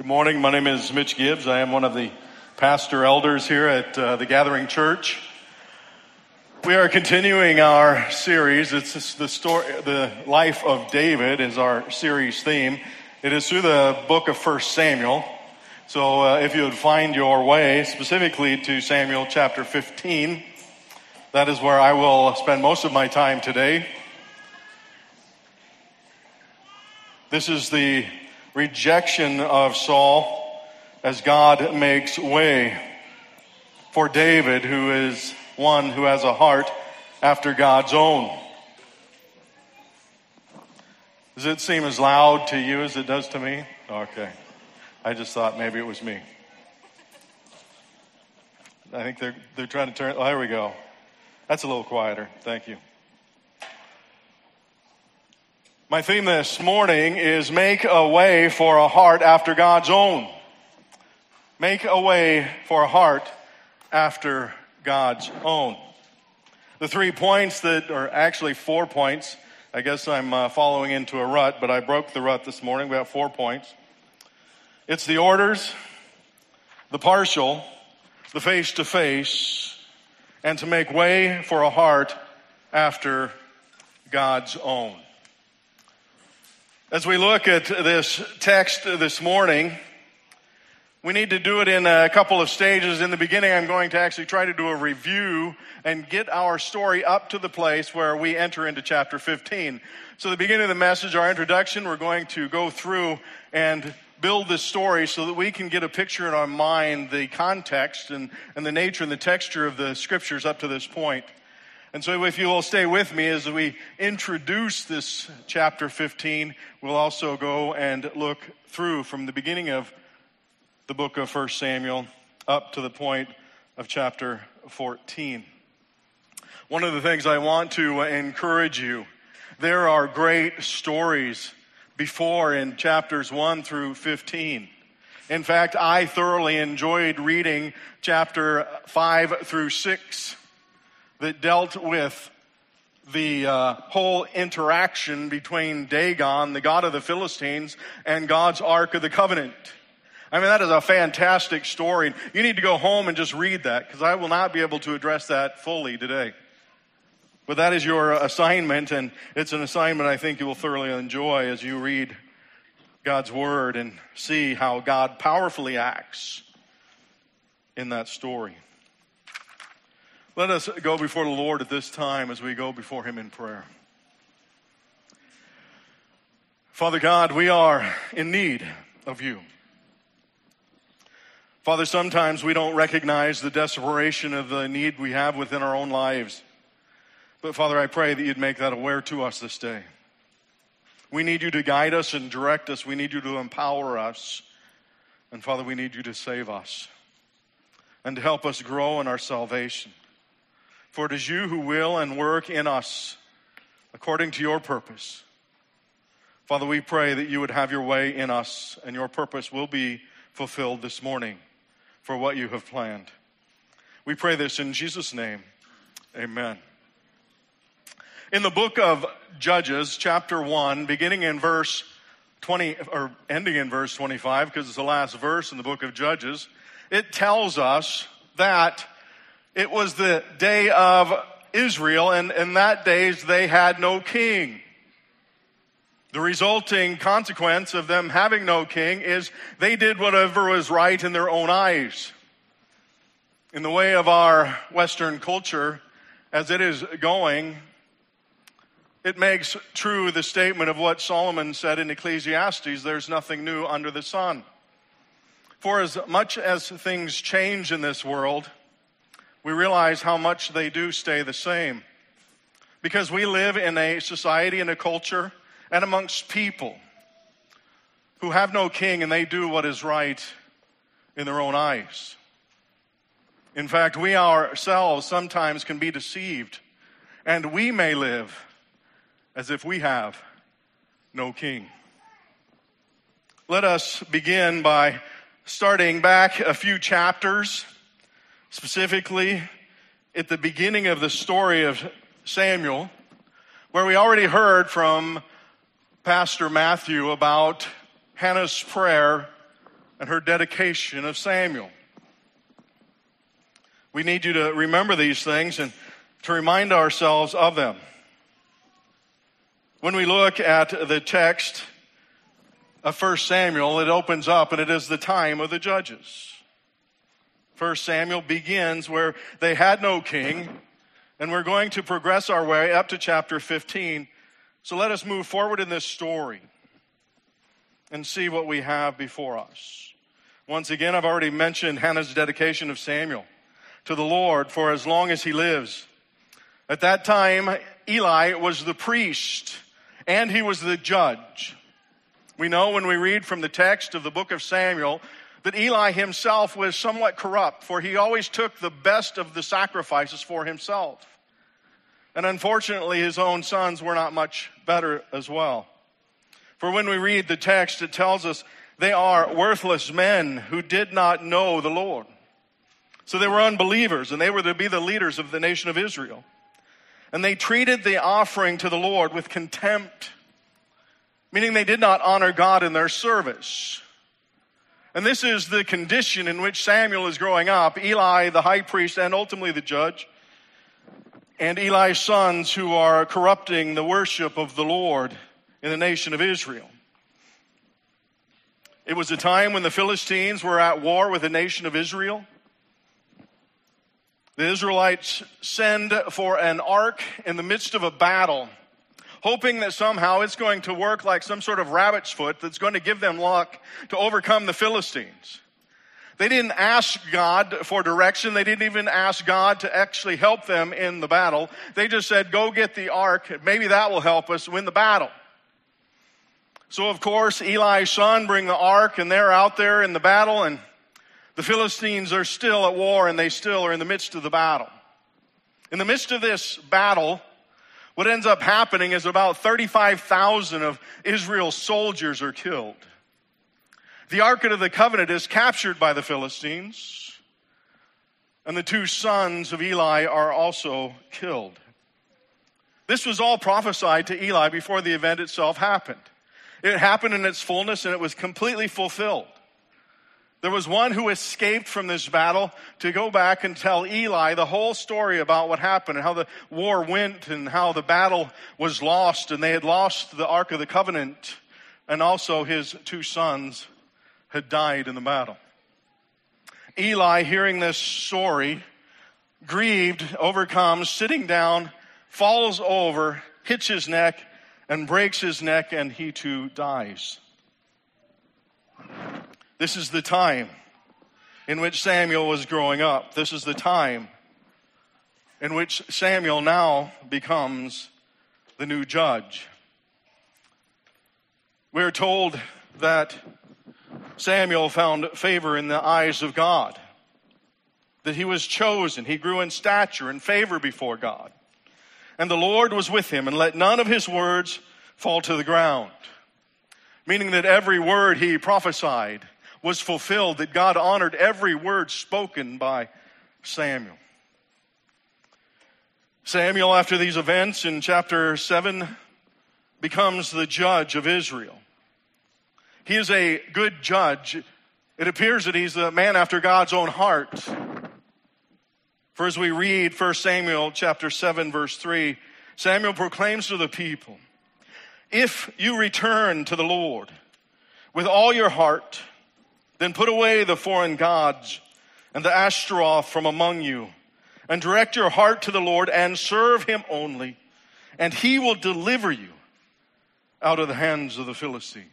Good morning. My name is Mitch Gibbs. I am one of the pastor elders here at uh, the Gathering Church. We are continuing our series. It's the story, the life of David is our series theme. It is through the book of First Samuel. So, uh, if you would find your way specifically to Samuel chapter 15, that is where I will spend most of my time today. This is the rejection of Saul as God makes way for David, who is one who has a heart after God's own. Does it seem as loud to you as it does to me? Okay. I just thought maybe it was me. I think they're, they're trying to turn. Oh, there we go. That's a little quieter. Thank you. My theme this morning is make a way for a heart after God's own. Make a way for a heart after God's own. The three points that are actually four points. I guess I'm uh, following into a rut, but I broke the rut this morning. We have four points. It's the orders, the partial, the face to face, and to make way for a heart after God's own. As we look at this text this morning, we need to do it in a couple of stages. In the beginning, I'm going to actually try to do a review and get our story up to the place where we enter into chapter 15. So, the beginning of the message, our introduction, we're going to go through and build this story so that we can get a picture in our mind, the context and, and the nature and the texture of the scriptures up to this point. And so, if you will stay with me as we introduce this chapter 15, we'll also go and look through from the beginning of the book of 1 Samuel up to the point of chapter 14. One of the things I want to encourage you there are great stories before in chapters 1 through 15. In fact, I thoroughly enjoyed reading chapter 5 through 6 that dealt with the uh, whole interaction between Dagon, the god of the Philistines, and God's Ark of the Covenant. I mean, that is a fantastic story. You need to go home and just read that because I will not be able to address that fully today. But that is your assignment, and it's an assignment I think you will thoroughly enjoy as you read God's Word and see how God powerfully acts in that story. Let us go before the Lord at this time as we go before Him in prayer. Father God, we are in need of you. Father, sometimes we don't recognize the desperation of the need we have within our own lives. But Father, I pray that you'd make that aware to us this day. We need you to guide us and direct us. We need you to empower us. And Father, we need you to save us and to help us grow in our salvation. For it is you who will and work in us according to your purpose. Father, we pray that you would have your way in us and your purpose will be fulfilled this morning for what you have planned. We pray this in Jesus' name. Amen. In the book of Judges, chapter 1, beginning in verse 20, or ending in verse 25, because it's the last verse in the book of Judges, it tells us that it was the day of Israel, and in that days they had no king. The resulting consequence of them having no king is they did whatever was right in their own eyes. In the way of our Western culture, as it is going, it makes true the statement of what Solomon said in Ecclesiastes there's nothing new under the sun. For as much as things change in this world, we realize how much they do stay the same. Because we live in a society and a culture and amongst people who have no king and they do what is right in their own eyes. In fact, we ourselves sometimes can be deceived and we may live as if we have no king. Let us begin by starting back a few chapters specifically at the beginning of the story of Samuel, where we already heard from Pastor Matthew about Hannah's prayer and her dedication of Samuel. We need you to remember these things and to remind ourselves of them. When we look at the text of 1 Samuel, it opens up and it is the time of the judges. 1 Samuel begins where they had no king, and we're going to progress our way up to chapter 15. So let us move forward in this story and see what we have before us. Once again, I've already mentioned Hannah's dedication of Samuel to the Lord for as long as he lives. At that time, Eli was the priest and he was the judge. We know when we read from the text of the book of Samuel that Eli himself was somewhat corrupt, for he always took the best of the sacrifices for himself. And unfortunately, his own sons were not much better as well. For when we read the text, it tells us they are worthless men who did not know the Lord. So they were unbelievers and they were to be the leaders of the nation of Israel. And they treated the offering to the Lord with contempt, meaning they did not honor God in their service. And this is the condition in which Samuel is growing up, Eli, the high priest, and ultimately the judge, and Eli's sons who are corrupting the worship of the Lord in the nation of Israel. It was a time when the Philistines were at war with the nation of Israel. The Israelites send for an ark in the midst of a battle, hoping that somehow it's going to work like some sort of rabbit's foot that's going to give them luck to overcome the Philistines. They didn't ask God for direction. They didn't even ask God to actually help them in the battle. They just said, go get the ark. Maybe that will help us win the battle. So of course, Eli's son bring the ark and they're out there in the battle and the Philistines are still at war and they still are in the midst of the battle. In the midst of this battle, what ends up happening is about 35,000 of Israel's soldiers are killed. The Ark of the Covenant is captured by the Philistines, and the two sons of Eli are also killed. This was all prophesied to Eli before the event itself happened. It happened in its fullness and it was completely fulfilled. There was one who escaped from this battle to go back and tell Eli the whole story about what happened and how the war went and how the battle was lost and they had lost the Ark of the Covenant and also his two sons had died in the battle. Eli, hearing this story, grieved, overcome, sitting down, falls over, hits his neck, and breaks his neck, and he too dies. This is the time in which Samuel was growing up. This is the time in which Samuel now becomes the new judge. We're told that Samuel found favor in the eyes of God, that he was chosen, he grew in stature and favor before God. And the Lord was with him and let none of his words fall to the ground. Meaning that every word he prophesied, was fulfilled, that God honored every word spoken by Samuel. Samuel, after these events in chapter 7, becomes the judge of Israel. He is a good judge. It appears that he's a man after God's own heart. For as we read 1 Samuel chapter 7 verse 3, Samuel proclaims to the people, if you return to the Lord with all your heart then put away the foreign gods and the Ashtaroth from among you and direct your heart to the Lord and serve him only and he will deliver you out of the hands of the Philistines.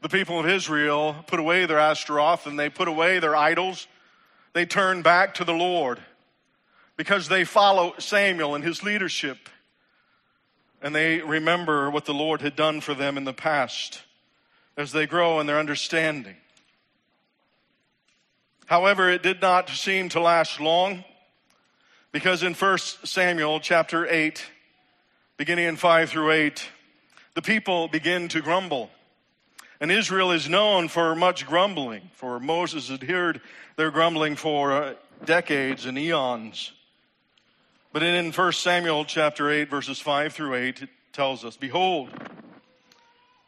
The people of Israel put away their Ashtaroth and they put away their idols. They turn back to the Lord because they follow Samuel and his leadership and they remember what the Lord had done for them in the past as they grow in their understanding. However, it did not seem to last long because in 1 Samuel chapter 8, beginning in 5 through 8, the people begin to grumble. And Israel is known for much grumbling, for Moses had heard their grumbling for uh, decades and eons. But in 1 Samuel chapter 8, verses 5 through 8, it tells us, Behold,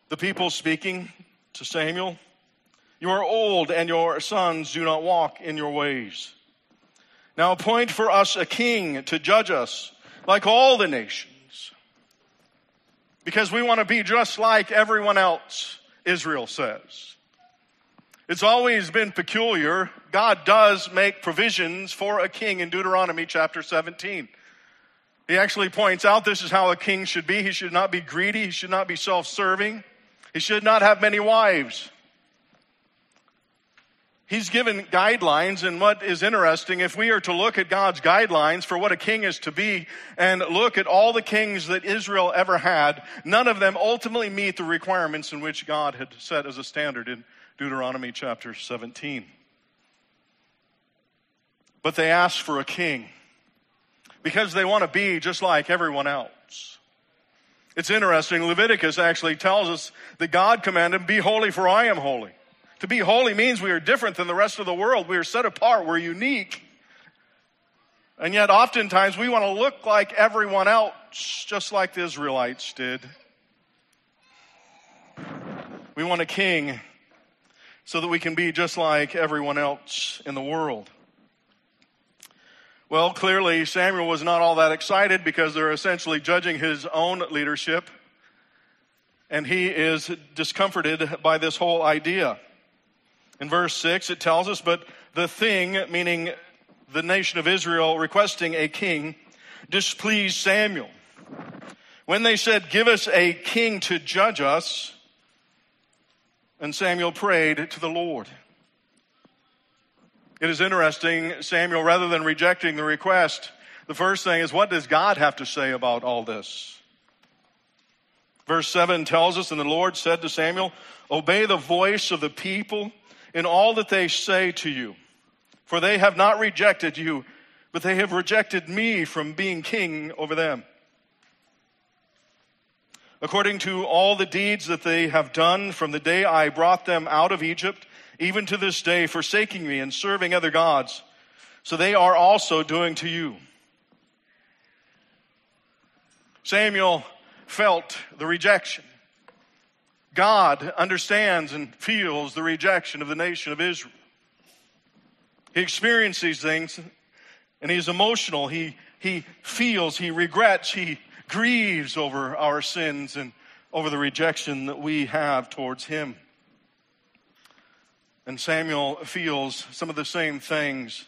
the people speaking to Samuel, You are old, and your sons do not walk in your ways. Now appoint for us a king to judge us like all the nations. Because we want to be just like everyone else, Israel says. It's always been peculiar. God does make provisions for a king in Deuteronomy chapter 17. He actually points out this is how a king should be. He should not be greedy. He should not be self serving. He should not have many wives. He's given guidelines, and what is interesting, if we are to look at God's guidelines for what a king is to be, and look at all the kings that Israel ever had, none of them ultimately meet the requirements in which God had set as a standard in Deuteronomy chapter 17. But they ask for a king because they want to be just like everyone else. It's interesting, Leviticus actually tells us that God commanded, Be holy, for I am holy. To be holy means we are different than the rest of the world. We are set apart. We're unique. And yet, oftentimes, we want to look like everyone else, just like the Israelites did. We want a king so that we can be just like everyone else in the world. Well, clearly, Samuel was not all that excited because they're essentially judging his own leadership. And he is discomforted by this whole idea. In verse 6, it tells us, But the thing, meaning the nation of Israel requesting a king, displeased Samuel. When they said, Give us a king to judge us, and Samuel prayed to the Lord. It is interesting, Samuel, rather than rejecting the request, the first thing is, what does God have to say about all this? Verse 7 tells us, And the Lord said to Samuel, Obey the voice of the people in all that they say to you, for they have not rejected you, but they have rejected me from being king over them. According to all the deeds that they have done from the day I brought them out of Egypt, even to this day, forsaking me and serving other gods. So they are also doing to you. Samuel felt the rejection. God understands and feels the rejection of the nation of Israel. He experiences these things and he's emotional. He, he feels, he regrets, he grieves over our sins and over the rejection that we have towards him. And Samuel feels some of the same things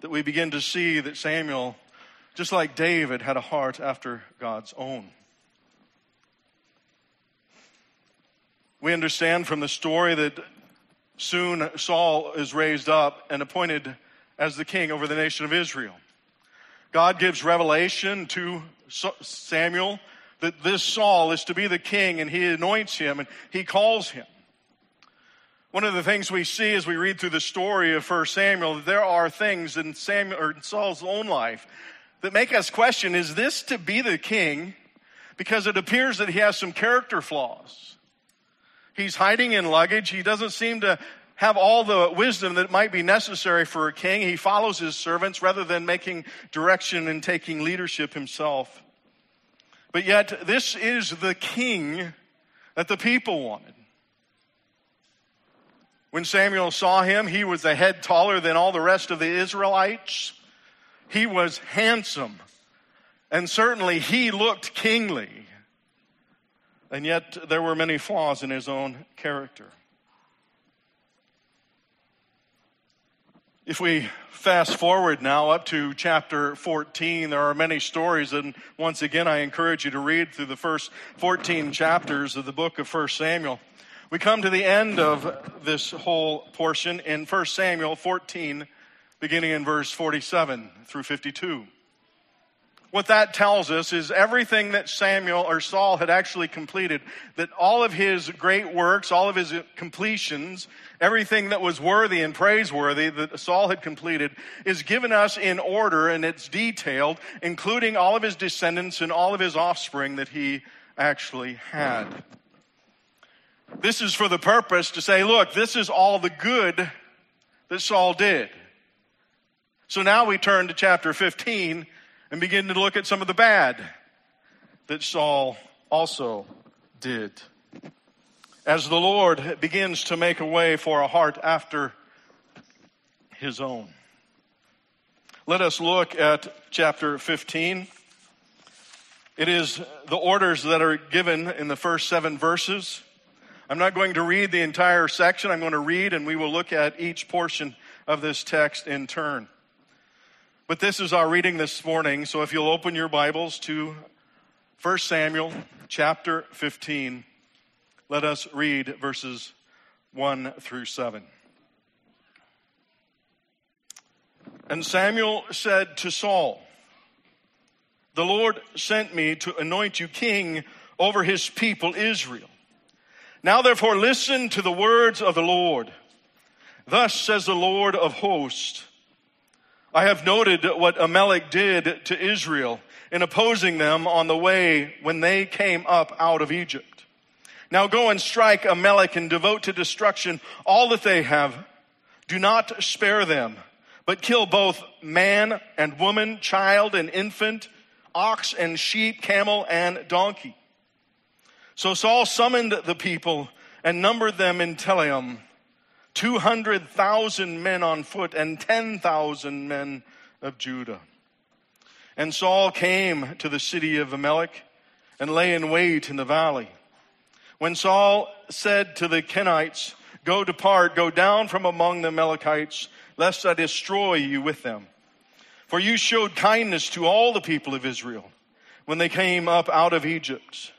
that we begin to see that Samuel, just like David, had a heart after God's own. We understand from the story that soon Saul is raised up and appointed as the king over the nation of Israel. God gives revelation to Samuel that this Saul is to be the king and he anoints him and he calls him. One of the things we see as we read through the story of 1 Samuel, there are things in Samuel or in Saul's own life that make us question, is this to be the king? Because it appears that he has some character flaws. He's hiding in luggage. He doesn't seem to have all the wisdom that might be necessary for a king. He follows his servants rather than making direction and taking leadership himself. But yet, this is the king that the people wanted. When Samuel saw him, he was a head taller than all the rest of the Israelites. He was handsome. And certainly he looked kingly. And yet there were many flaws in his own character. If we fast forward now up to chapter 14, there are many stories, and once again, I encourage you to read through the first 14 chapters of the book of 1 Samuel. We come to the end of this whole portion in 1 Samuel 14, beginning in verse 47 through 52. What that tells us is everything that Samuel or Saul had actually completed, that all of his great works, all of his completions, everything that was worthy and praiseworthy that Saul had completed is given us in order and it's detailed, including all of his descendants and all of his offspring that he actually had. This is for the purpose to say, look, this is all the good that Saul did. So now we turn to chapter 15 and begin to look at some of the bad that Saul also did. as the Lord begins to make a way for a heart after his own. Let us look at chapter 15. It is the orders that are given in the first seven verses. I'm not going to read the entire section. I'm going to read and we will look at each portion of this text in turn. But this is our reading this morning, so if you'll open your Bibles to 1 Samuel chapter 15, let us read verses 1 through 7. And Samuel said to Saul, The Lord sent me to anoint you king over his people Israel. Now therefore listen to the words of the Lord. Thus says the Lord of hosts, I have noted what Amalek did to Israel in opposing them on the way when they came up out of Egypt. Now go and strike Amalek and devote to destruction all that they have. Do not spare them but kill both man and woman, child and infant, ox and sheep, camel and donkey. So Saul summoned the people and numbered them in Telaim, 200,000 men on foot and 10,000 men of Judah. And Saul came to the city of Amalek and lay in wait in the valley. When Saul said to the Kenites, Go depart, go down from among the Amalekites, lest I destroy you with them. For you showed kindness to all the people of Israel when they came up out of Egypt.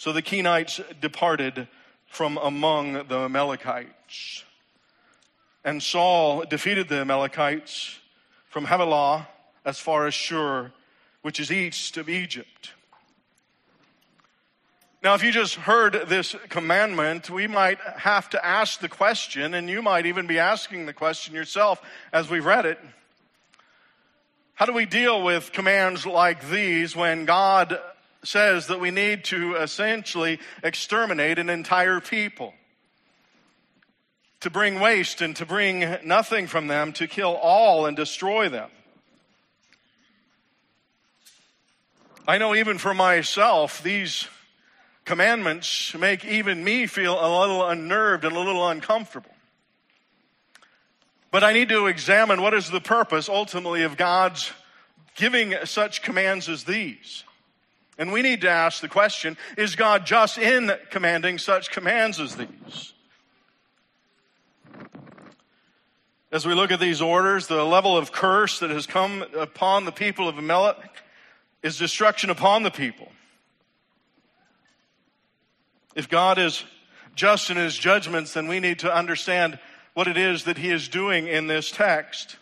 So the Kenites departed from among the Amalekites. And Saul defeated the Amalekites from Havilah as far as Shur, which is east of Egypt. Now, if you just heard this commandment, we might have to ask the question, and you might even be asking the question yourself as we've read it. How do we deal with commands like these when God says that we need to essentially exterminate an entire people? To bring waste and to bring nothing from them, to kill all and destroy them. I know even for myself, these commandments make even me feel a little unnerved and a little uncomfortable. But I need to examine what is the purpose ultimately of God's giving such commands as these. And we need to ask the question, is God just in commanding such commands as these? As we look at these orders, the level of curse that has come upon the people of Amalek is destruction upon the people. If God is just in his judgments, then we need to understand what it is that he is doing in this text.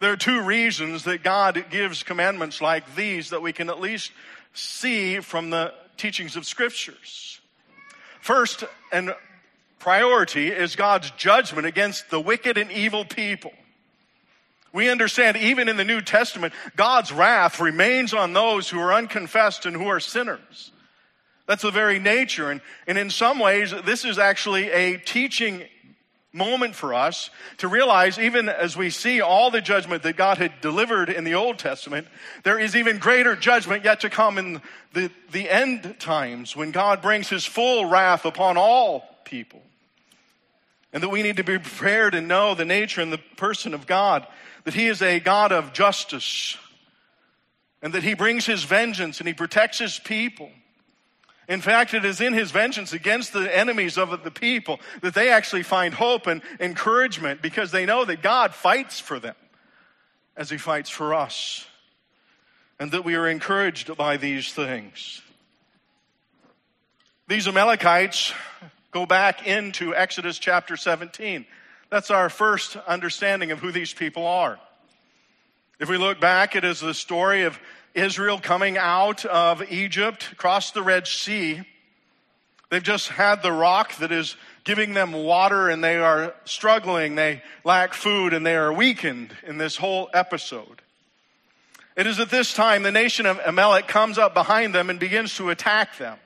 There are two reasons that God gives commandments like these that we can at least see from the teachings of scriptures. First and priority is God's judgment against the wicked and evil people. We understand even in the New Testament, God's wrath remains on those who are unconfessed and who are sinners. That's the very nature. And, and in some ways, this is actually a teaching moment for us to realize, even as we see all the judgment that God had delivered in the Old Testament, there is even greater judgment yet to come in the, the end times when God brings his full wrath upon all people. And that we need to be prepared and know the nature and the person of God, that he is a God of justice, and that he brings his vengeance and he protects his people. In fact, it is in his vengeance against the enemies of the people that they actually find hope and encouragement because they know that God fights for them as he fights for us. And that we are encouraged by these things. These Amalekites go back into Exodus chapter 17. That's our first understanding of who these people are. If we look back, it is the story of Israel coming out of Egypt, across the Red Sea. They've just had the rock that is giving them water and they are struggling. They lack food and they are weakened in this whole episode. It is at this time the nation of Amalek comes up behind them and begins to attack them.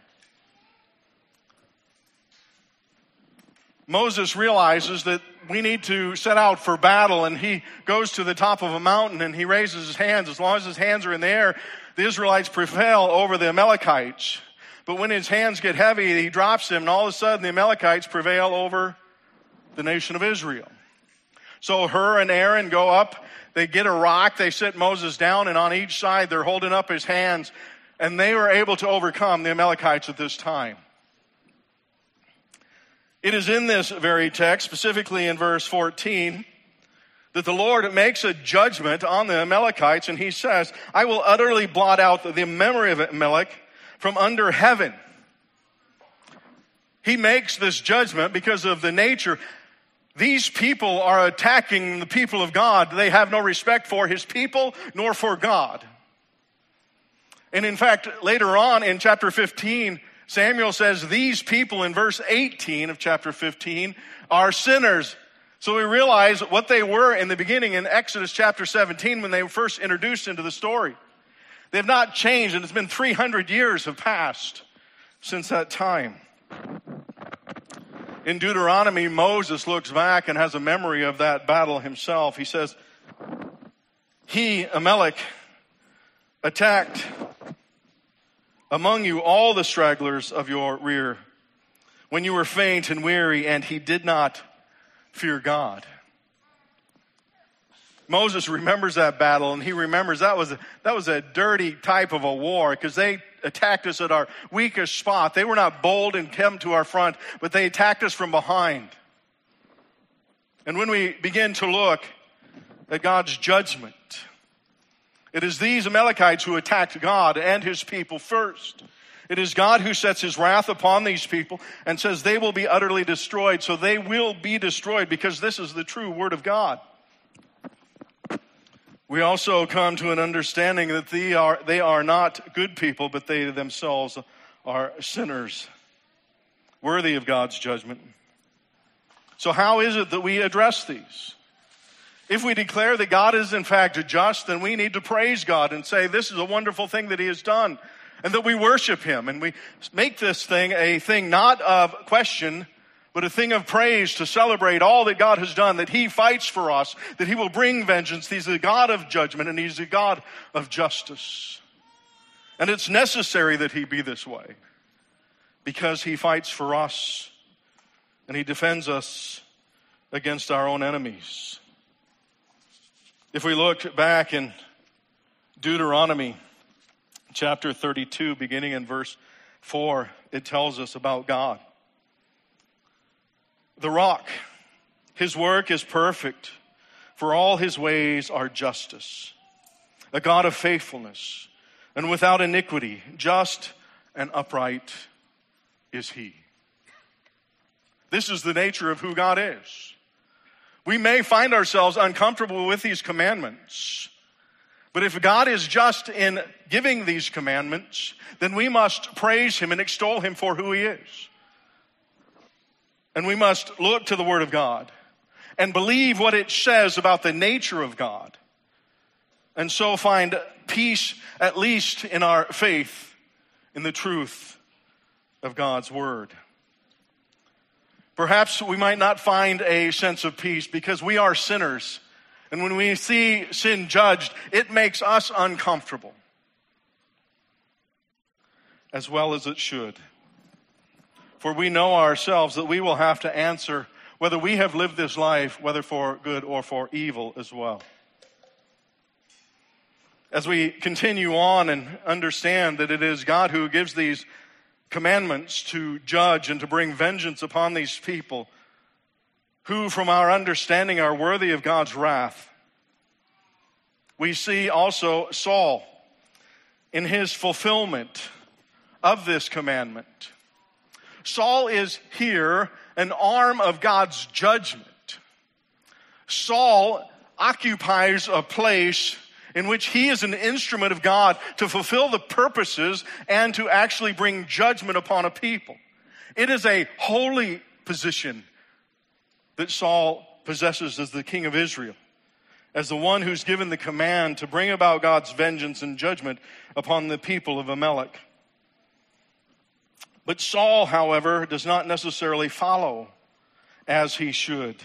Moses realizes that we need to set out for battle and he goes to the top of a mountain and he raises his hands. As long as his hands are in the air, the Israelites prevail over the Amalekites. But when his hands get heavy, he drops them, and all of a sudden the Amalekites prevail over the nation of Israel. So Hur and Aaron go up, they get a rock, they sit Moses down, and on each side they're holding up his hands, and they were able to overcome the Amalekites at this time. It is in this very text, specifically in verse 14, that the Lord makes a judgment on the Amalekites, and he says, I will utterly blot out the memory of Amalek from under heaven. He makes this judgment because of the nature. These people are attacking the people of God. They have no respect for his people nor for God. And in fact, later on in chapter 15, Samuel says these people in verse 18 of chapter 15 are sinners. So we realize what they were in the beginning in Exodus chapter 17 when they were first introduced into the story. They have not changed, and it's been 300 years have passed since that time. In Deuteronomy, Moses looks back and has a memory of that battle himself. He says, He, Amalek, attacked among you all the stragglers of your rear when you were faint and weary, and he did not fear God. Moses remembers that battle and he remembers that was a, that was a dirty type of a war because they attacked us at our weakest spot. They were not bold and came to our front, but they attacked us from behind. And when we begin to look at God's judgment, it is these Amalekites who attacked God and his people first. It is God who sets his wrath upon these people and says they will be utterly destroyed. So they will be destroyed because this is the true word of God. We also come to an understanding that they are, they are not good people, but they themselves are sinners, worthy of God's judgment. So, how is it that we address these? If we declare that God is in fact just, then we need to praise God and say this is a wonderful thing that He has done and that we worship Him and we make this thing a thing not of question, but a thing of praise to celebrate all that God has done, that He fights for us, that He will bring vengeance. He's the God of judgment and He's the God of justice. And it's necessary that He be this way because He fights for us and He defends us against our own enemies. If we look back in Deuteronomy chapter 32, beginning in verse 4, it tells us about God. The rock, his work is perfect, for all his ways are justice. A God of faithfulness and without iniquity, just and upright is he. This is the nature of who God is. We may find ourselves uncomfortable with these commandments. But if God is just in giving these commandments, then we must praise Him and extol Him for who He is. And we must look to the Word of God and believe what it says about the nature of God. And so find peace, at least in our faith, in the truth of God's Word. Perhaps we might not find a sense of peace because we are sinners. And when we see sin judged, it makes us uncomfortable. As well as it should. For we know ourselves that we will have to answer whether we have lived this life, whether for good or for evil as well. As we continue on and understand that it is God who gives these commandments to judge and to bring vengeance upon these people who, from our understanding, are worthy of God's wrath. We see also Saul in his fulfillment of this commandment. Saul is here an arm of God's judgment. Saul occupies a place in which he is an instrument of God to fulfill the purposes and to actually bring judgment upon a people. It is a holy position that Saul possesses as the king of Israel, as the one who's given the command to bring about God's vengeance and judgment upon the people of Amalek. But Saul, however, does not necessarily follow as he should.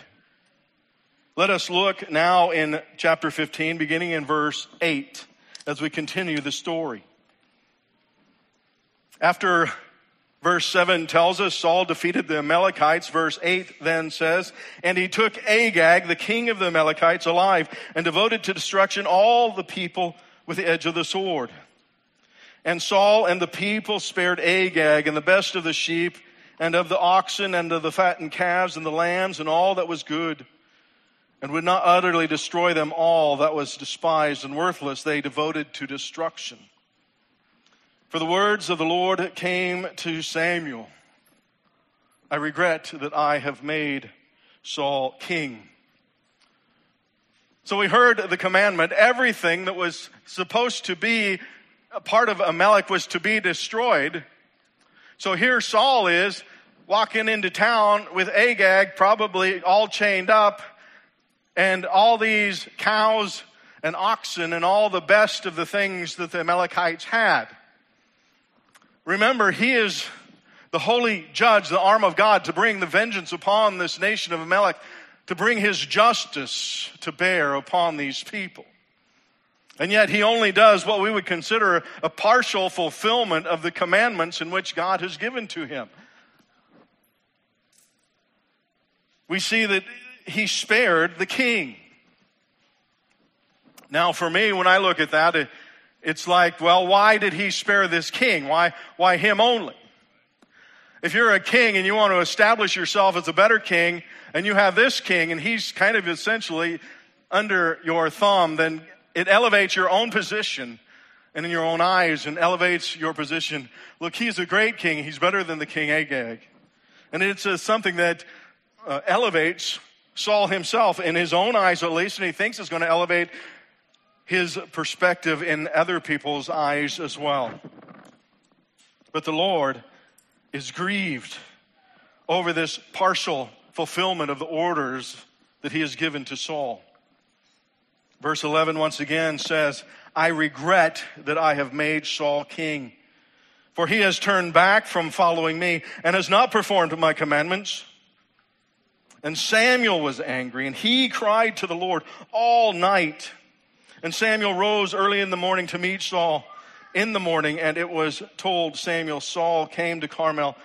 Let us look now in chapter 15, beginning in verse 8, as we continue the story. After Verse 7 tells us Saul defeated the Amalekites. Verse 8 then says, And he took Agag, the king of the Amalekites, alive and devoted to destruction all the people with the edge of the sword. And Saul and the people spared Agag and the best of the sheep and of the oxen and of the fattened calves and the lambs and all that was good and would not utterly destroy them all that was despised and worthless they devoted to destruction. For the words of the Lord came to Samuel I regret that I have made Saul king. So we heard the commandment everything that was supposed to be a part of Amalek was to be destroyed. So here Saul is walking into town with Agag, probably all chained up, and all these cows and oxen and all the best of the things that the Amalekites had. Remember, he is the holy judge, the arm of God to bring the vengeance upon this nation of Amalek, to bring his justice to bear upon these people. And yet he only does what we would consider a partial fulfillment of the commandments in which God has given to him. We see that he spared the king. Now, for me, when I look at that, it's like, well, why did he spare this king? Why, why him only? If you're a king and you want to establish yourself as a better king, and you have this king and he's kind of essentially under your thumb, then it elevates your own position and in your own eyes and elevates your position. Look, he's a great king. He's better than the king Agag. And it's uh, something that uh, elevates Saul himself in his own eyes at least, and he thinks it's going to elevate his perspective in other people's eyes as well. But the Lord is grieved over this partial fulfillment of the orders that he has given to Saul. Verse 11 once again says, I regret that I have made Saul king, for he has turned back from following me and has not performed my commandments. And Samuel was angry and he cried to the Lord all night. And Samuel rose early in the morning to meet Saul in the morning, and it was told Samuel, Saul came to Carmel,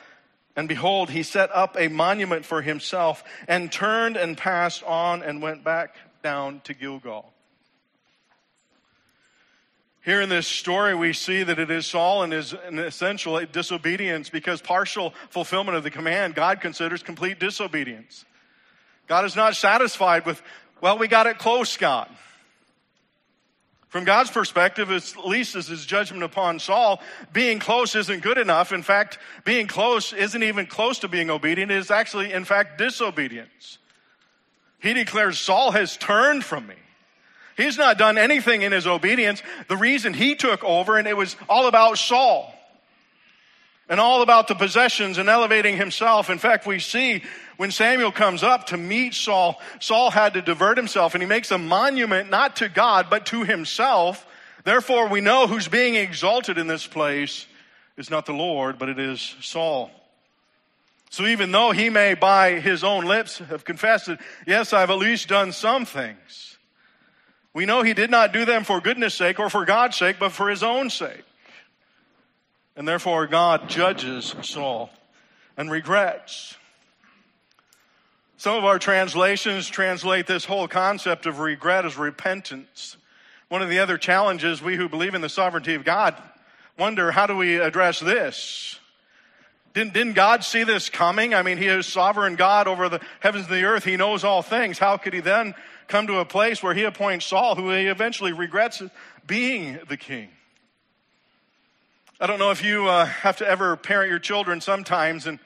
and behold, he set up a monument for himself, and turned and passed on and went back down to Gilgal. Here in this story, we see that it is Saul and his an essential disobedience because partial fulfillment of the command God considers complete disobedience. God is not satisfied with, well, we got it close, God. From God's perspective, at least as his judgment upon Saul, being close isn't good enough. In fact, being close isn't even close to being obedient. It is actually, in fact, disobedience. He declares, Saul has turned from me. He's not done anything in his obedience. The reason he took over, and it was all about Saul and all about the possessions and elevating himself. In fact, we see when Samuel comes up to meet Saul, Saul had to divert himself and he makes a monument not to God, but to himself. Therefore, we know who's being exalted in this place is not the Lord, but it is Saul. So even though he may by his own lips have confessed that, yes, I've at least done some things, we know he did not do them for goodness sake or for God's sake, but for his own sake. And therefore God judges Saul and regrets some of our translations translate this whole concept of regret as repentance. One of the other challenges we who believe in the sovereignty of God wonder how do we address this? Didn't, didn't God see this coming? I mean, He is sovereign God over the heavens and the earth. He knows all things. How could He then come to a place where He appoints Saul, who He eventually regrets being the king? I don't know if you uh, have to ever parent your children sometimes and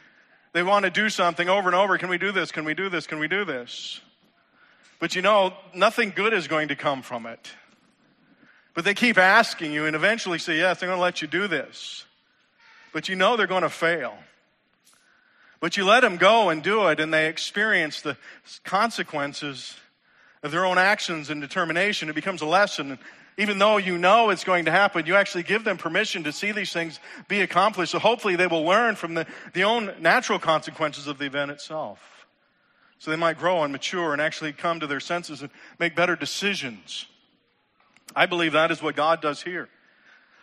they want to do something over and over. Can we do this? Can we do this? Can we do this? But you know, nothing good is going to come from it. But they keep asking you and eventually say, Yes, they're going to let you do this. But you know they're going to fail. But you let them go and do it, and they experience the consequences of their own actions and determination. It becomes a lesson even though you know it's going to happen, you actually give them permission to see these things be accomplished. So hopefully they will learn from the, the own natural consequences of the event itself. So they might grow and mature and actually come to their senses and make better decisions. I believe that is what God does here.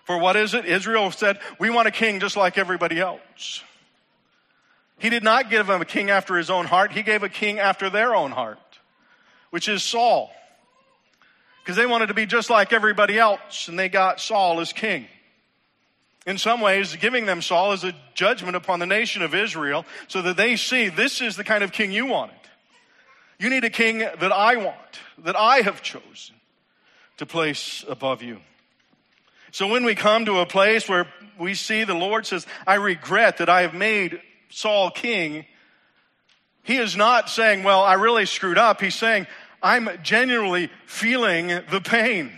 For what is it? Israel said, we want a king just like everybody else. He did not give them a king after his own heart. He gave a king after their own heart, which is Saul. Because they wanted to be just like everybody else, and they got Saul as king. In some ways, giving them Saul is a judgment upon the nation of Israel so that they see this is the kind of king you wanted. You need a king that I want, that I have chosen to place above you. So when we come to a place where we see the Lord says, I regret that I have made Saul king, he is not saying, well, I really screwed up. He's saying, I'm genuinely feeling the pain.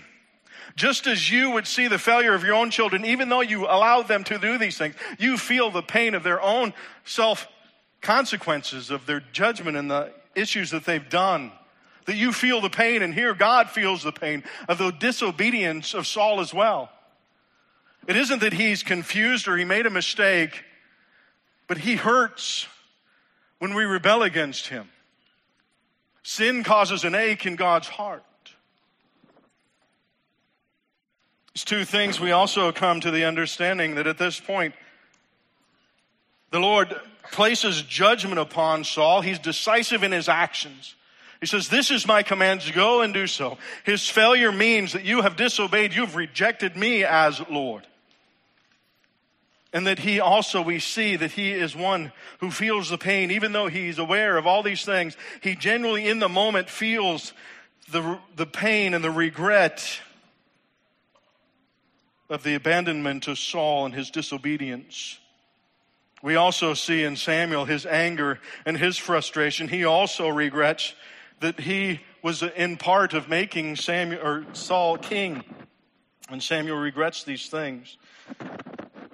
Just as you would see the failure of your own children, even though you allow them to do these things, you feel the pain of their own self consequences of their judgment and the issues that they've done. That you feel the pain, and here God feels the pain of the disobedience of Saul as well. It isn't that he's confused or he made a mistake, but he hurts when we rebel against him. Sin causes an ache in God's heart. These two things we also come to the understanding that at this point, the Lord places judgment upon Saul. He's decisive in his actions. He says, This is my command go and do so. His failure means that you have disobeyed, you've rejected me as Lord. And that he also, we see that he is one who feels the pain, even though he's aware of all these things. He genuinely, in the moment, feels the, the pain and the regret of the abandonment of Saul and his disobedience. We also see in Samuel his anger and his frustration. He also regrets that he was in part of making Samuel or Saul king. And Samuel regrets these things.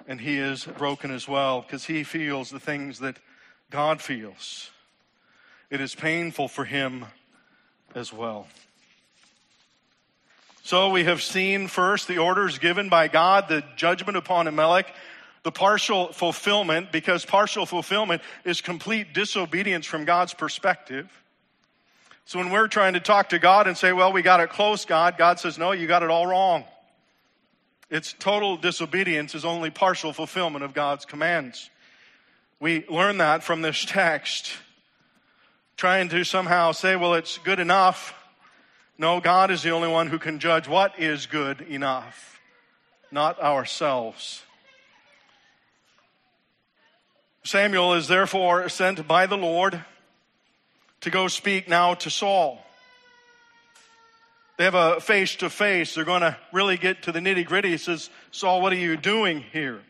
And he is broken as well because he feels the things that God feels. It is painful for him as well. So we have seen first the orders given by God, the judgment upon Amalek, the partial fulfillment, because partial fulfillment is complete disobedience from God's perspective. So when we're trying to talk to God and say, well, we got it close, God, God says, no, you got it all wrong. It's total disobedience is only partial fulfillment of God's commands. We learn that from this text. Trying to somehow say, well, it's good enough. No, God is the only one who can judge what is good enough, not ourselves. Samuel is therefore sent by the Lord to go speak now to Saul. They have a face to face. They're going to really get to the nitty gritty. He says, Saul, what are you doing here?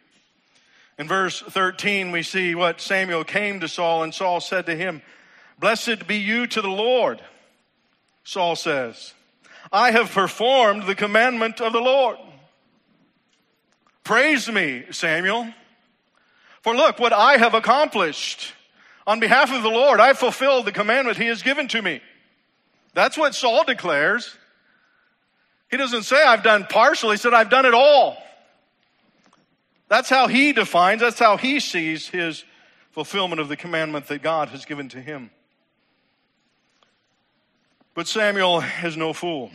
In verse 13, we see what Samuel came to Saul, and Saul said to him, Blessed be you to the Lord. Saul says, I have performed the commandment of the Lord. Praise me, Samuel. For look what I have accomplished. On behalf of the Lord, I fulfilled the commandment he has given to me. That's what Saul declares. He doesn't say I've done partial, he said I've done it all. That's how he defines, that's how he sees his fulfillment of the commandment that God has given to him. But Samuel is no fool.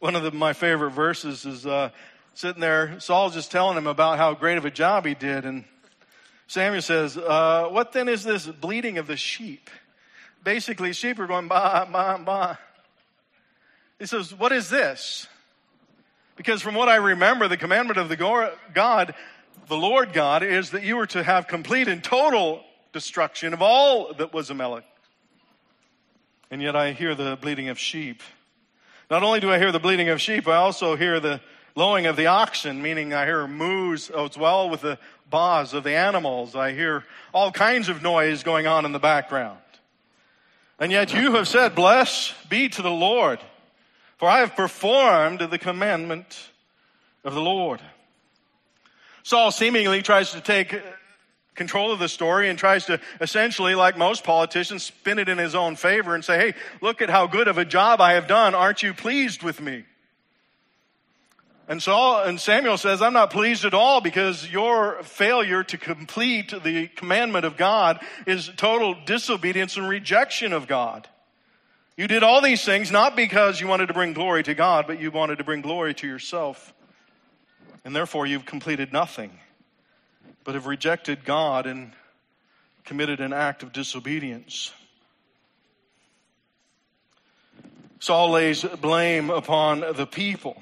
One of the, my favorite verses is uh, sitting there, Saul's just telling him about how great of a job he did, and Samuel says, uh, What then is this bleating of the sheep? Basically, sheep are going, ba, ba, ba. He says, What is this? Because from what I remember, the commandment of the God, the Lord God, is that you were to have complete and total destruction of all that was Amalek and yet I hear the bleating of sheep. Not only do I hear the bleating of sheep, I also hear the lowing of the oxen, meaning I hear moos as well with the baas of the animals. I hear all kinds of noise going on in the background. And yet you have said, Bless be to the Lord, for I have performed the commandment of the Lord. Saul seemingly tries to take control of the story and tries to essentially, like most politicians, spin it in his own favor and say, hey, look at how good of a job I have done. Aren't you pleased with me? And Saul and Samuel says, I'm not pleased at all because your failure to complete the commandment of God is total disobedience and rejection of God. You did all these things not because you wanted to bring glory to God, but you wanted to bring glory to yourself. And therefore you've completed nothing. but have rejected God and committed an act of disobedience. Saul lays blame upon the people.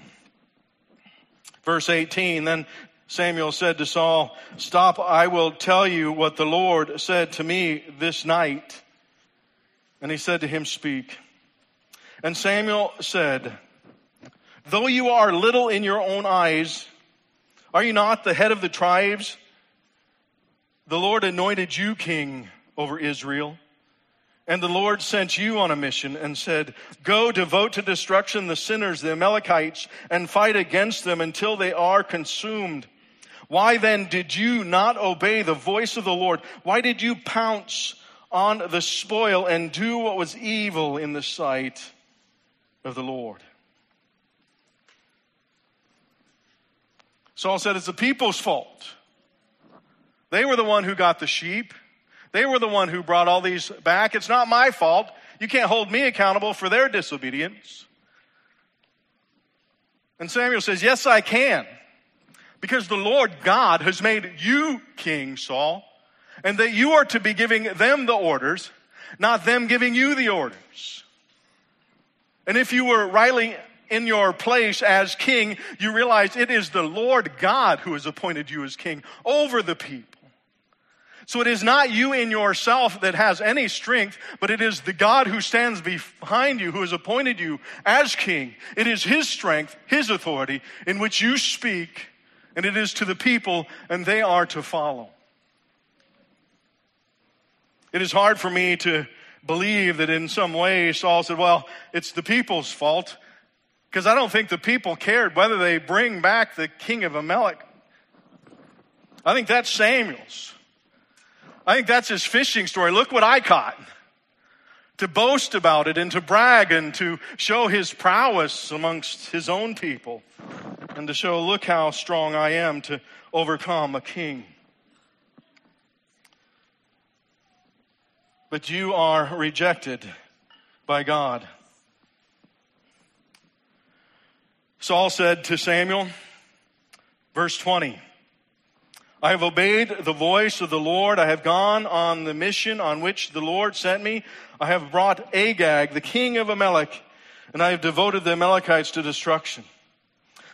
Verse 18 Then Samuel said to Saul, Stop, I will tell you what the Lord said to me this night. And he said to him, Speak. And Samuel said, Though you are little in your own eyes, are you not the head of the tribes? The Lord anointed you king over Israel. And the Lord sent you on a mission and said, Go devote to destruction the sinners, the Amalekites, and fight against them until they are consumed. Why then did you not obey the voice of the Lord? Why did you pounce on the spoil and do what was evil in the sight of the Lord? Saul said, It's the people's fault. They were the one who got the sheep. They were the one who brought all these back. It's not my fault. You can't hold me accountable for their disobedience. And Samuel says, Yes, I can. Because the Lord God has made you king, Saul, and that you are to be giving them the orders, not them giving you the orders. And if you were rightly in your place as king, you realize it is the Lord God who has appointed you as king over the people. So it is not you in yourself that has any strength, but it is the God who stands behind you who has appointed you as king. It is his strength, his authority in which you speak, and it is to the people, and they are to follow. It is hard for me to believe that in some way Saul said, Well, it's the people's fault, because I don't think the people cared whether they bring back the king of Amalek. I think that's Samuel's. I think that's his fishing story. Look what I caught. To boast about it and to brag and to show his prowess amongst his own people and to show, look how strong I am to overcome a king. But you are rejected by God. Saul said to Samuel, verse 20, I have obeyed the voice of the Lord. I have gone on the mission on which the Lord sent me. I have brought Agag, the king of Amalek, and I have devoted the Amalekites to destruction.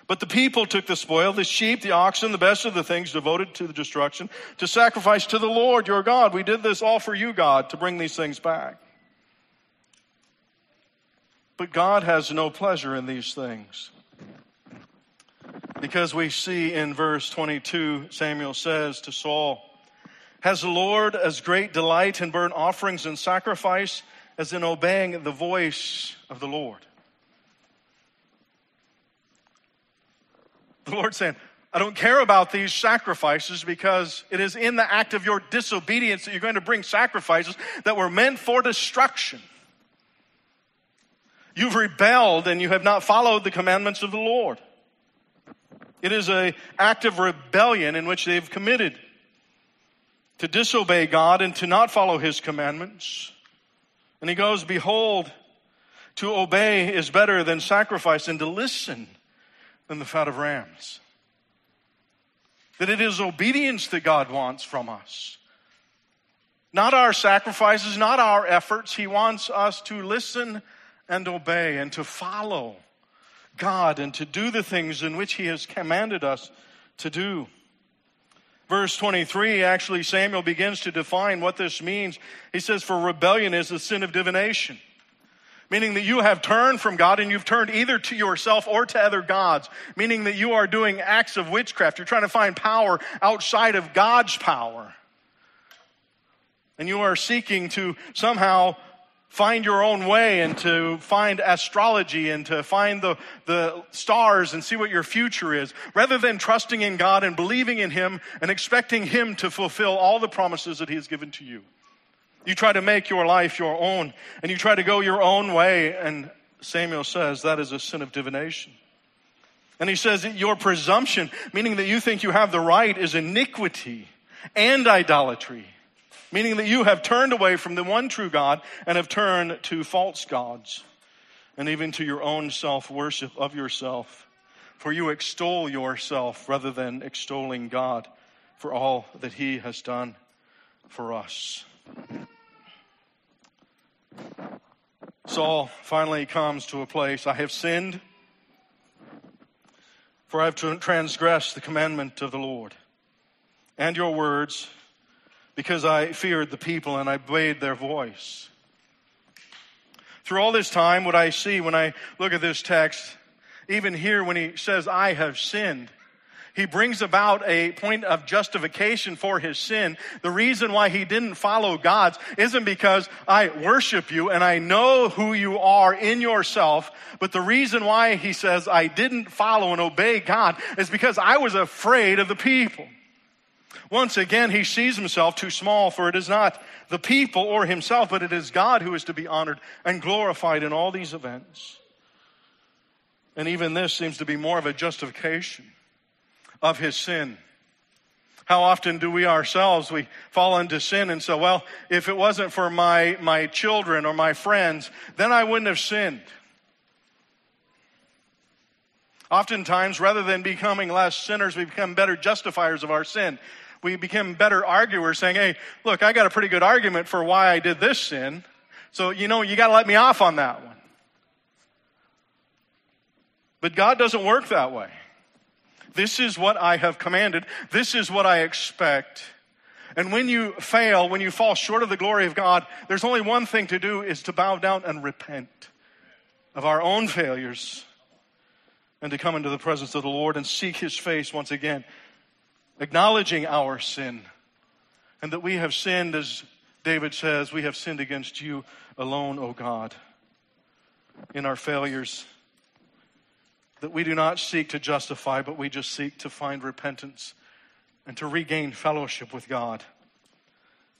But the people took the spoil, the sheep, the oxen, the best of the things devoted to the destruction, to sacrifice to the Lord your God. We did this all for you, God, to bring these things back. But God has no pleasure in these things. Because we see in verse 22, Samuel says to Saul, Has the Lord as great delight in burnt offerings and sacrifice as in obeying the voice of the Lord? The Lord saying, I don't care about these sacrifices because it is in the act of your disobedience that you're going to bring sacrifices that were meant for destruction. You've rebelled and you have not followed the commandments of the Lord. It is an act of rebellion in which they've committed to disobey God and to not follow his commandments. And he goes, Behold, to obey is better than sacrifice, and to listen than the fat of rams. That it is obedience that God wants from us. Not our sacrifices, not our efforts. He wants us to listen and obey and to follow. God and to do the things in which He has commanded us to do. Verse 23, actually, Samuel begins to define what this means. He says, For rebellion is the sin of divination. Meaning that you have turned from God and you've turned either to yourself or to other gods. Meaning that you are doing acts of witchcraft. You're trying to find power outside of God's power. And you are seeking to somehow find your own way and to find astrology and to find the, the stars and see what your future is, rather than trusting in God and believing in Him and expecting Him to fulfill all the promises that He has given to you. You try to make your life your own and you try to go your own way, and Samuel says that is a sin of divination. And he says your presumption, meaning that you think you have the right, is iniquity and idolatry meaning that you have turned away from the one true God and have turned to false gods and even to your own self worship of yourself. For you extol yourself rather than extolling God for all that he has done for us. Saul finally comes to a place I have sinned, for I have transgressed the commandment of the Lord and your words, because I feared the people and I obeyed their voice. Through all this time, what I see when I look at this text, even here when he says, I have sinned, he brings about a point of justification for his sin. The reason why he didn't follow God's isn't because I worship you and I know who you are in yourself, but the reason why he says I didn't follow and obey God is because I was afraid of the people. Once again, he sees himself too small, for it is not the people or himself, but it is God who is to be honored and glorified in all these events. And even this seems to be more of a justification of his sin. How often do we ourselves, we fall into sin and say, well, if it wasn't for my, my children or my friends, then I wouldn't have sinned. Oftentimes, rather than becoming less sinners, we become better justifiers of our sin. We become better arguers saying, hey, look, I got a pretty good argument for why I did this sin. So, you know, you got to let me off on that one. But God doesn't work that way. This is what I have commanded. This is what I expect. And when you fail, when you fall short of the glory of God, there's only one thing to do is to bow down and repent of our own failures and to come into the presence of the Lord and seek his face once again, acknowledging our sin and that we have sinned as David says, we have sinned against you alone, O God, in our failures that we do not seek to justify, but we just seek to find repentance and to regain fellowship with God.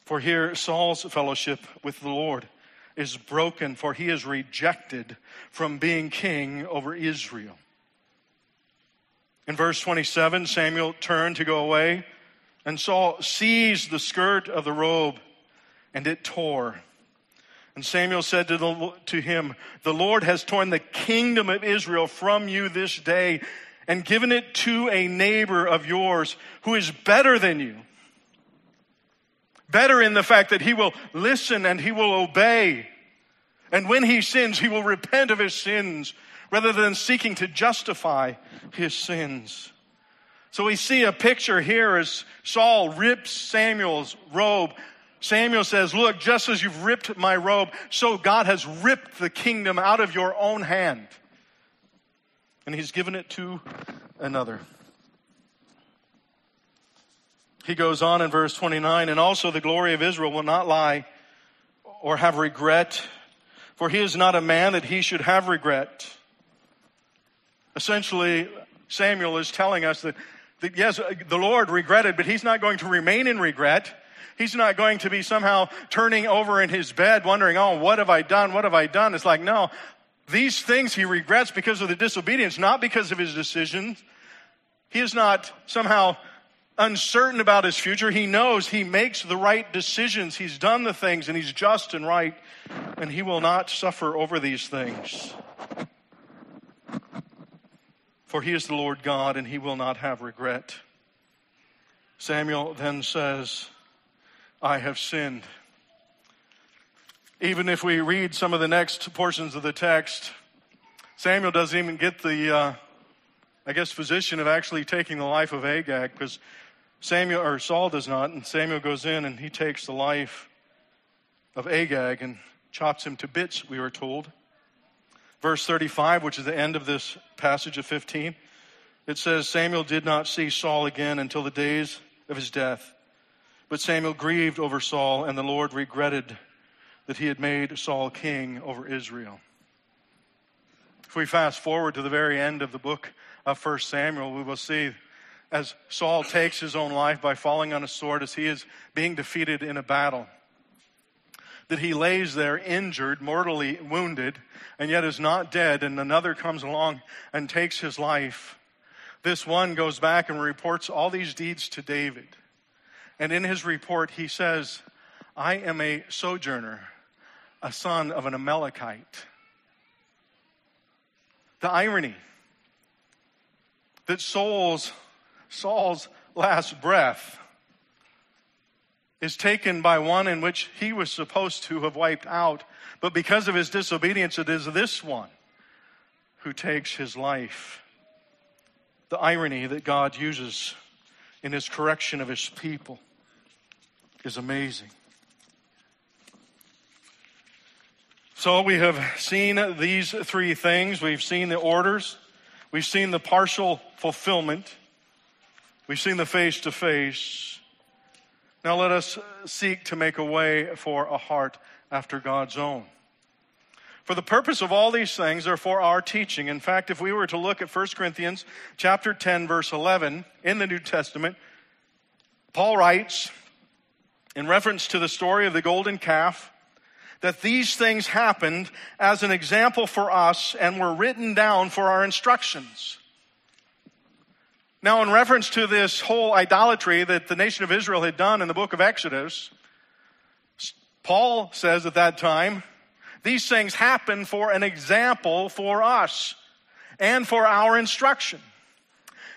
For here, Saul's fellowship with the Lord is broken, for he is rejected from being king over Israel. In verse 27, Samuel turned to go away, and Saul seized the skirt of the robe, and it tore. And Samuel said to, the, to him, The Lord has torn the kingdom of Israel from you this day and given it to a neighbor of yours who is better than you. Better in the fact that he will listen and he will obey. And when he sins, he will repent of his sins rather than seeking to justify his sins. So we see a picture here as Saul rips Samuel's robe Samuel says, Look, just as you've ripped my robe, so God has ripped the kingdom out of your own hand. And he's given it to another. He goes on in verse 29 and also the glory of Israel will not lie or have regret, for he is not a man that he should have regret. Essentially, Samuel is telling us that, that yes, the Lord regretted, but he's not going to remain in regret. He's not going to be somehow turning over in his bed wondering, oh, what have I done? What have I done? It's like, no, these things he regrets because of the disobedience, not because of his decisions. He is not somehow uncertain about his future. He knows he makes the right decisions. He's done the things and he's just and right, and he will not suffer over these things. For he is the Lord God and he will not have regret. Samuel then says, I have sinned. Even if we read some of the next portions of the text, Samuel doesn't even get the, uh, I guess, position of actually taking the life of Agag because Samuel or Saul does not, and Samuel goes in and he takes the life of Agag and chops him to bits, we were told. Verse 35, which is the end of this passage of 15, it says, Samuel did not see Saul again until the days of his death. But Samuel grieved over Saul, and the Lord regretted that he had made Saul king over Israel. If we fast forward to the very end of the book of 1 Samuel, we will see as Saul takes his own life by falling on a sword as he is being defeated in a battle, that he lays there injured, mortally wounded, and yet is not dead, and another comes along and takes his life. This one goes back and reports all these deeds to David. And in his report, he says, I am a sojourner, a son of an Amalekite. The irony that Saul's, Saul's last breath is taken by one in which he was supposed to have wiped out. But because of his disobedience, it is this one who takes his life. The irony that God uses in his correction of his people is amazing. So we have seen these three things. We've seen the orders. We've seen the partial fulfillment. We've seen the face to face. Now let us seek to make a way for a heart after God's own. For the purpose of all these things are for our teaching. In fact, if we were to look at 1 Corinthians chapter 10 verse 11 in the New Testament, Paul writes in reference to the story of the golden calf that these things happened as an example for us and were written down for our instructions. Now, in reference to this whole idolatry that the nation of Israel had done in the book of Exodus, Paul says at that time, these things happen for an example for us and for our instruction.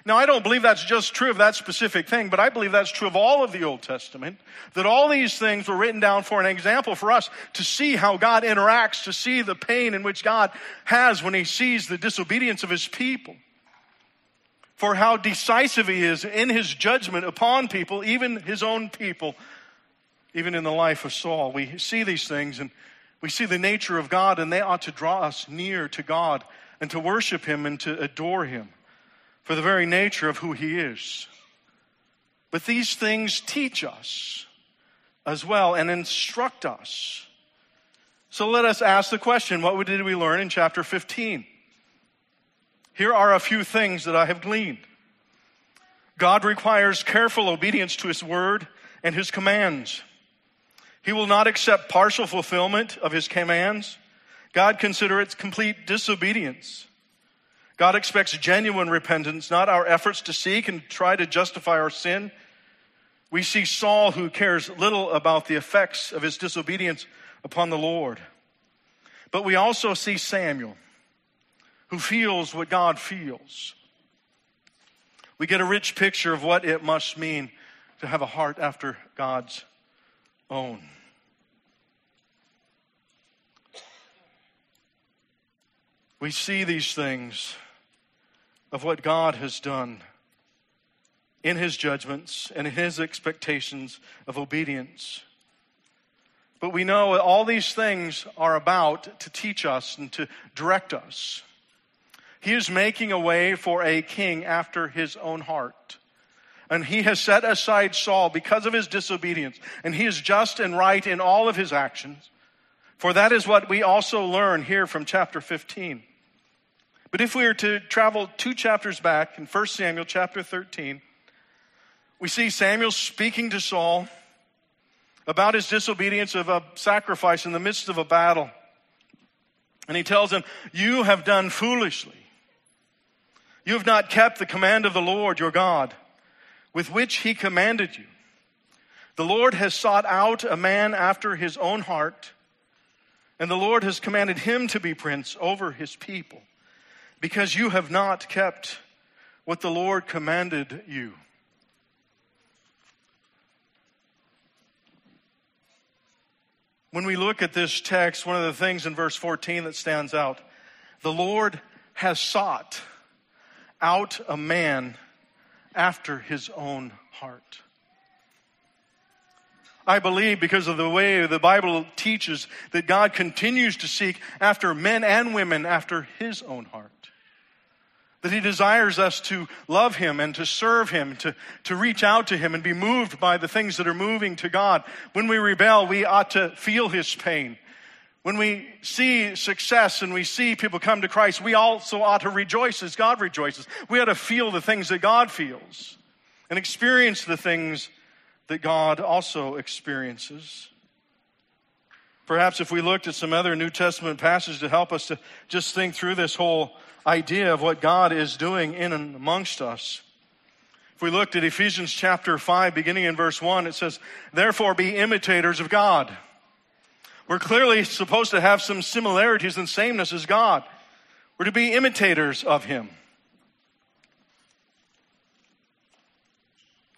Now, I don't believe that's just true of that specific thing, but I believe that's true of all of the Old Testament, that all these things were written down for an example for us to see how God interacts, to see the pain in which God has when he sees the disobedience of his people, for how decisive he is in his judgment upon people, even his own people, even in the life of Saul. We see these things and we see the nature of God, and they ought to draw us near to God and to worship Him and to adore Him for the very nature of who He is. But these things teach us as well and instruct us. So let us ask the question what did we learn in chapter 15? Here are a few things that I have gleaned. God requires careful obedience to His word and His commands. He will not accept partial fulfillment of his commands. God considers complete disobedience. God expects genuine repentance, not our efforts to seek and try to justify our sin. We see Saul who cares little about the effects of his disobedience upon the Lord. But we also see Samuel who feels what God feels. We get a rich picture of what it must mean to have a heart after God's own. We see these things of what God has done in His judgments and His expectations of obedience. But we know all these things are about to teach us and to direct us. He is making a way for a king after his own heart. And he has set aside Saul because of his disobedience. And he is just and right in all of his actions. For that is what we also learn here from chapter 15. But if we were to travel two chapters back in 1 Samuel chapter 13, we see Samuel speaking to Saul about his disobedience of a sacrifice in the midst of a battle. And he tells him, You have done foolishly. You have not kept the command of the Lord your God with which he commanded you. The Lord has sought out a man after his own heart, and the Lord has commanded him to be prince over his people, because you have not kept what the Lord commanded you. When we look at this text, one of the things in verse 14 that stands out, the Lord has sought out a man after his own heart. I believe because of the way the Bible teaches that God continues to seek after men and women after his own heart. That he desires us to love him and to serve him, to, to reach out to him and be moved by the things that are moving to God. When we rebel, we ought to feel his pain. When we see success and we see people come to Christ, we also ought to rejoice as God rejoices. We ought to feel the things that God feels and experience the things that God also experiences. Perhaps if we looked at some other New Testament passages to help us to just think through this whole idea of what God is doing in and amongst us. If we looked at Ephesians chapter 5, beginning in verse 1, it says, Therefore be imitators of God we're clearly supposed to have some similarities and sameness as God. We're to be imitators of Him.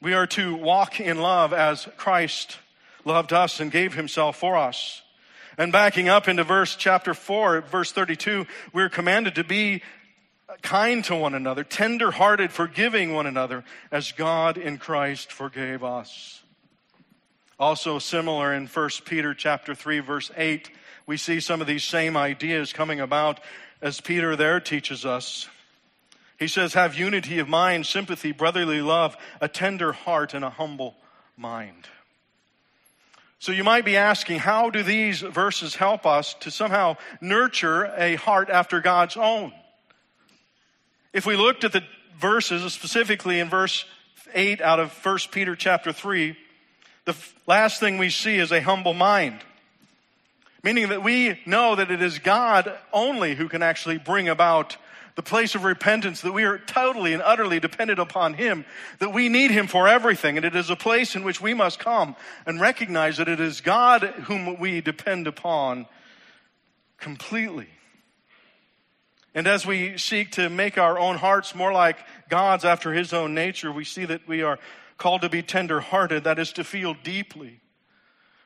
We are to walk in love as Christ loved us and gave himself for us. And backing up into verse chapter 4, verse 32, we're commanded to be kind to one another, tender hearted, forgiving one another, as God in Christ forgave us. Also similar in 1 Peter chapter 3, verse 8, we see some of these same ideas coming about as Peter there teaches us. He says, Have unity of mind, sympathy, brotherly love, a tender heart, and a humble mind. So you might be asking, how do these verses help us to somehow nurture a heart after God's own? If we looked at the verses, specifically in verse 8 out of 1 Peter chapter 3, the last thing we see is a humble mind. Meaning that we know that it is God only who can actually bring about the place of repentance, that we are totally and utterly dependent upon Him, that we need Him for everything. And it is a place in which we must come and recognize that it is God whom we depend upon completely. And as we seek to make our own hearts more like God's after His own nature, we see that we are called to be tender hearted, that is to feel deeply.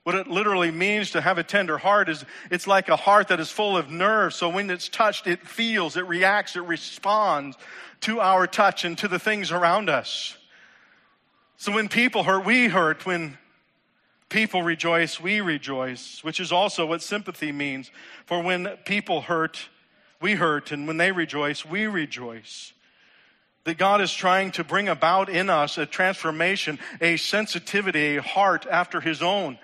What it literally means to have a tender heart is it's like a heart that is full of nerves. So when it's touched, it feels, it reacts, it responds to our touch and to the things around us. So when people hurt, we hurt. When people rejoice, we rejoice, which is also what sympathy means. For when people hurt, we hurt, and when they rejoice, we rejoice. That God is trying to bring about in us a transformation, a sensitivity, a heart after His own.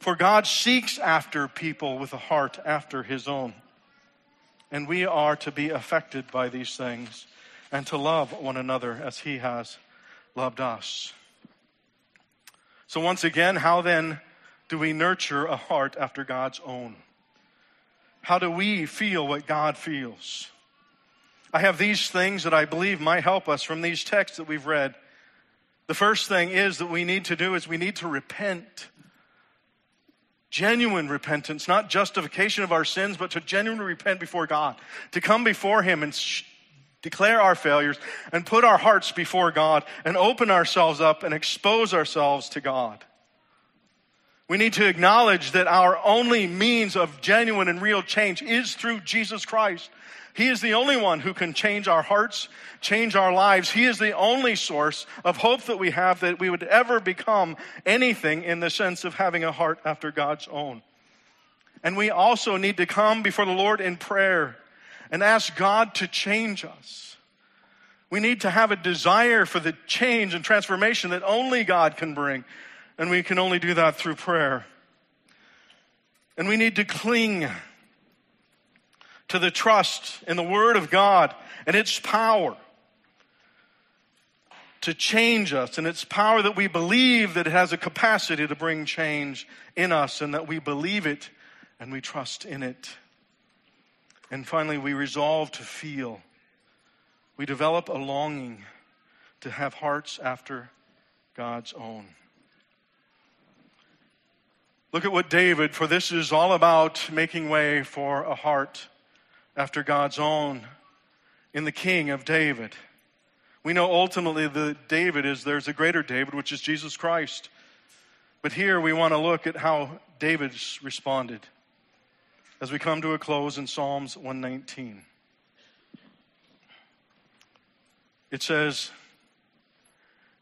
For God seeks after people with a heart after His own. And we are to be affected by these things and to love one another as He has loved us. So, once again, how then do we nurture a heart after God's own? How do we feel what God feels? I have these things that I believe might help us from these texts that we've read. The first thing is that we need to do is we need to repent. Genuine repentance, not justification of our sins, but to genuinely repent before God, to come before Him and sh- declare our failures and put our hearts before God and open ourselves up and expose ourselves to God. We need to acknowledge that our only means of genuine and real change is through Jesus Christ. He is the only one who can change our hearts, change our lives. He is the only source of hope that we have that we would ever become anything in the sense of having a heart after God's own. And we also need to come before the Lord in prayer and ask God to change us. We need to have a desire for the change and transformation that only God can bring. And we can only do that through prayer. And we need to cling to the trust in the Word of God and its power to change us and its power that we believe that it has a capacity to bring change in us and that we believe it and we trust in it. And finally, we resolve to feel. We develop a longing to have hearts after God's own. Look at what David, for this is all about making way for a heart after God's own in the King of David. We know ultimately that David is there's a greater David, which is Jesus Christ. But here we want to look at how David's responded as we come to a close in Psalms 119. It says,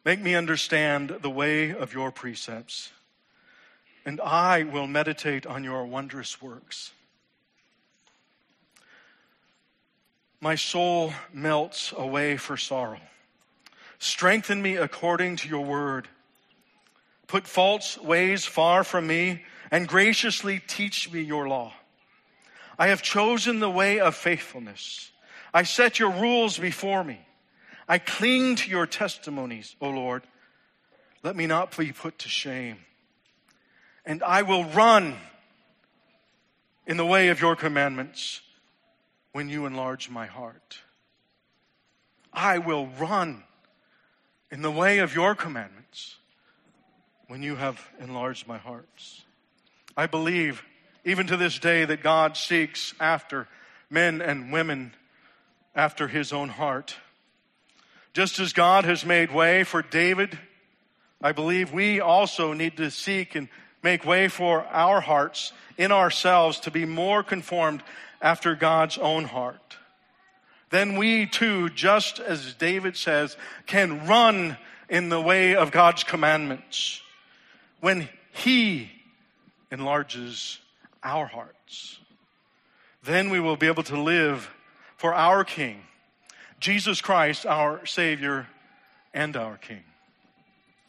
Make me understand the way of your precepts and I will meditate on your wondrous works. My soul melts away for sorrow. Strengthen me according to your word. Put false ways far from me and graciously teach me your law. I have chosen the way of faithfulness. I set your rules before me. I cling to your testimonies, O Lord. Let me not be put to shame and I will run in the way of your commandments when you enlarge my heart. I will run in the way of your commandments when you have enlarged my hearts. I believe, even to this day, that God seeks after men and women after his own heart. Just as God has made way for David, I believe we also need to seek and make way for our hearts in ourselves to be more conformed after God's own heart. Then we too, just as David says, can run in the way of God's commandments when He enlarges our hearts. Then we will be able to live for our King, Jesus Christ, our Savior and our King.